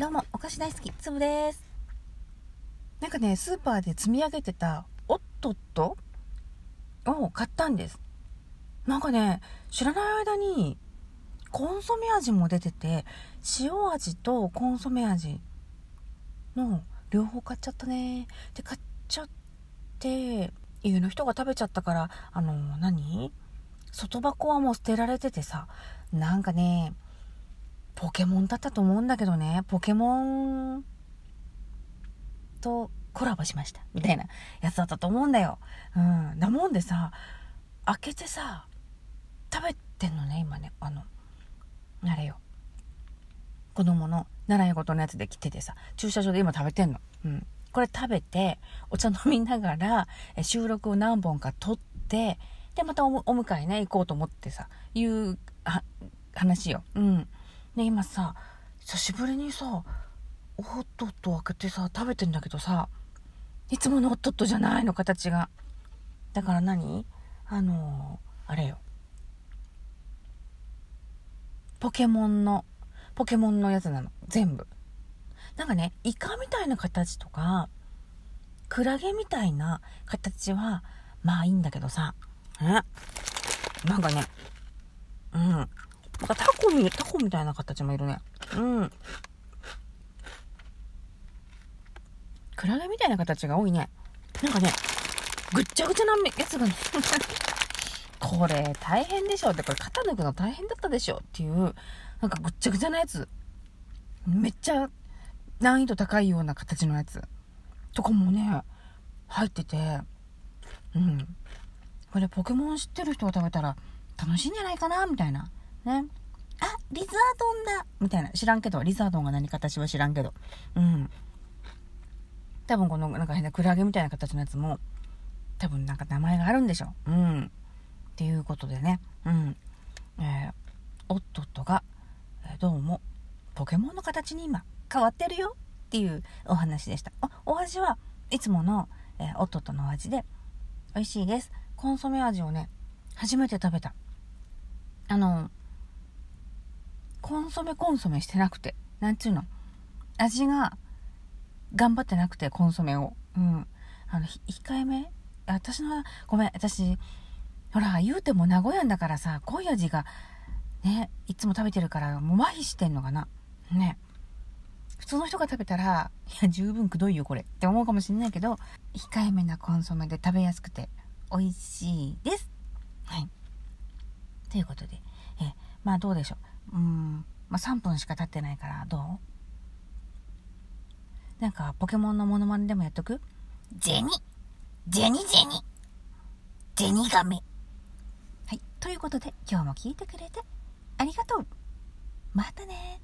どうも、お菓子大好き、つぶです。なんかね、スーパーで積み上げてた、おっとっとを買ったんです。なんかね、知らない間に、コンソメ味も出てて、塩味とコンソメ味の両方買っちゃったね。で、買っちゃって、家の人が食べちゃったから、あの、何？外箱はもう捨てられててさ、なんかね、ポケモンだったと思うんだけどね、ポケモンとコラボしました。みたいなやつだったと思うんだよ。うん。だもんでさ、開けてさ、食べてんのね、今ね。あの、あれよ。子供の習い事のやつで来ててさ、駐車場で今食べてんの。うん。これ食べて、お茶飲みながら、収録を何本か撮って、で、またお迎えね、行こうと思ってさ、いう話よ。うん。で、今さ、久しぶりにさ、おっとっと開けてさ、食べてんだけどさ、いつものおっとっとじゃないの、形が。だから何？あのーあれよ。ポケモンの、ポケモンのやつなの。全部。なんかね、イカみたいな形とか、クラゲみたいな形は、まあいいんだけどさ、ね。なんかね、うん。タコみ、タコみたいな形もいるね。うん。クラゲみたいな形が多いね。なんかね、ぐっちゃぐちゃなやつがね、これ大変でしょって、これ型抜くの大変だったでしょっていう、なんかぐっちゃぐちゃなやつ。めっちゃ難易度高いような形のやつ。とかもね、入ってて、うん。これポケモン知ってる人が食べたら楽しいんじゃないかなみたいな。ね。あ、リザードンだみたいな。知らんけど、リザードンが何形は知らんけど。うん。多分このなんか変なクラゲみたいな形のやつも、多分なんか名前があるんでしょ。ううん。っていうことでね。うん。えー、おっとっとが、えどうも、ポケモンの形に今変わってるよっていうお話でした。あお味はいつもの、えーおっとっとのお味で美味しいです。コンソメ味をね、初めて食べた。あの、コンソメコンソメしてなくて、なんちゅうの？味が頑張ってなくて、コンソメを。うん。あの、控えめ私の、ごめん、私、ほら、言うても名古屋んだからさ、濃い味が、ね、いつも食べてるから、もう麻痺してんのかな？ね。普通の人が食べたら、いや、十分くどいよ、これ。って思うかもしんないけど、控えめなコンソメで食べやすくて、美味しいです。はい。ということで、えまあどうでしょう？うん、まあ3分しか経ってないから、どう？なんか、ポケモンのモノマネでもやっとく？ゼニ、ゼニゼニ、ゼニガメ。はい。ということで、今日も聞いてくれて、ありがとう。またね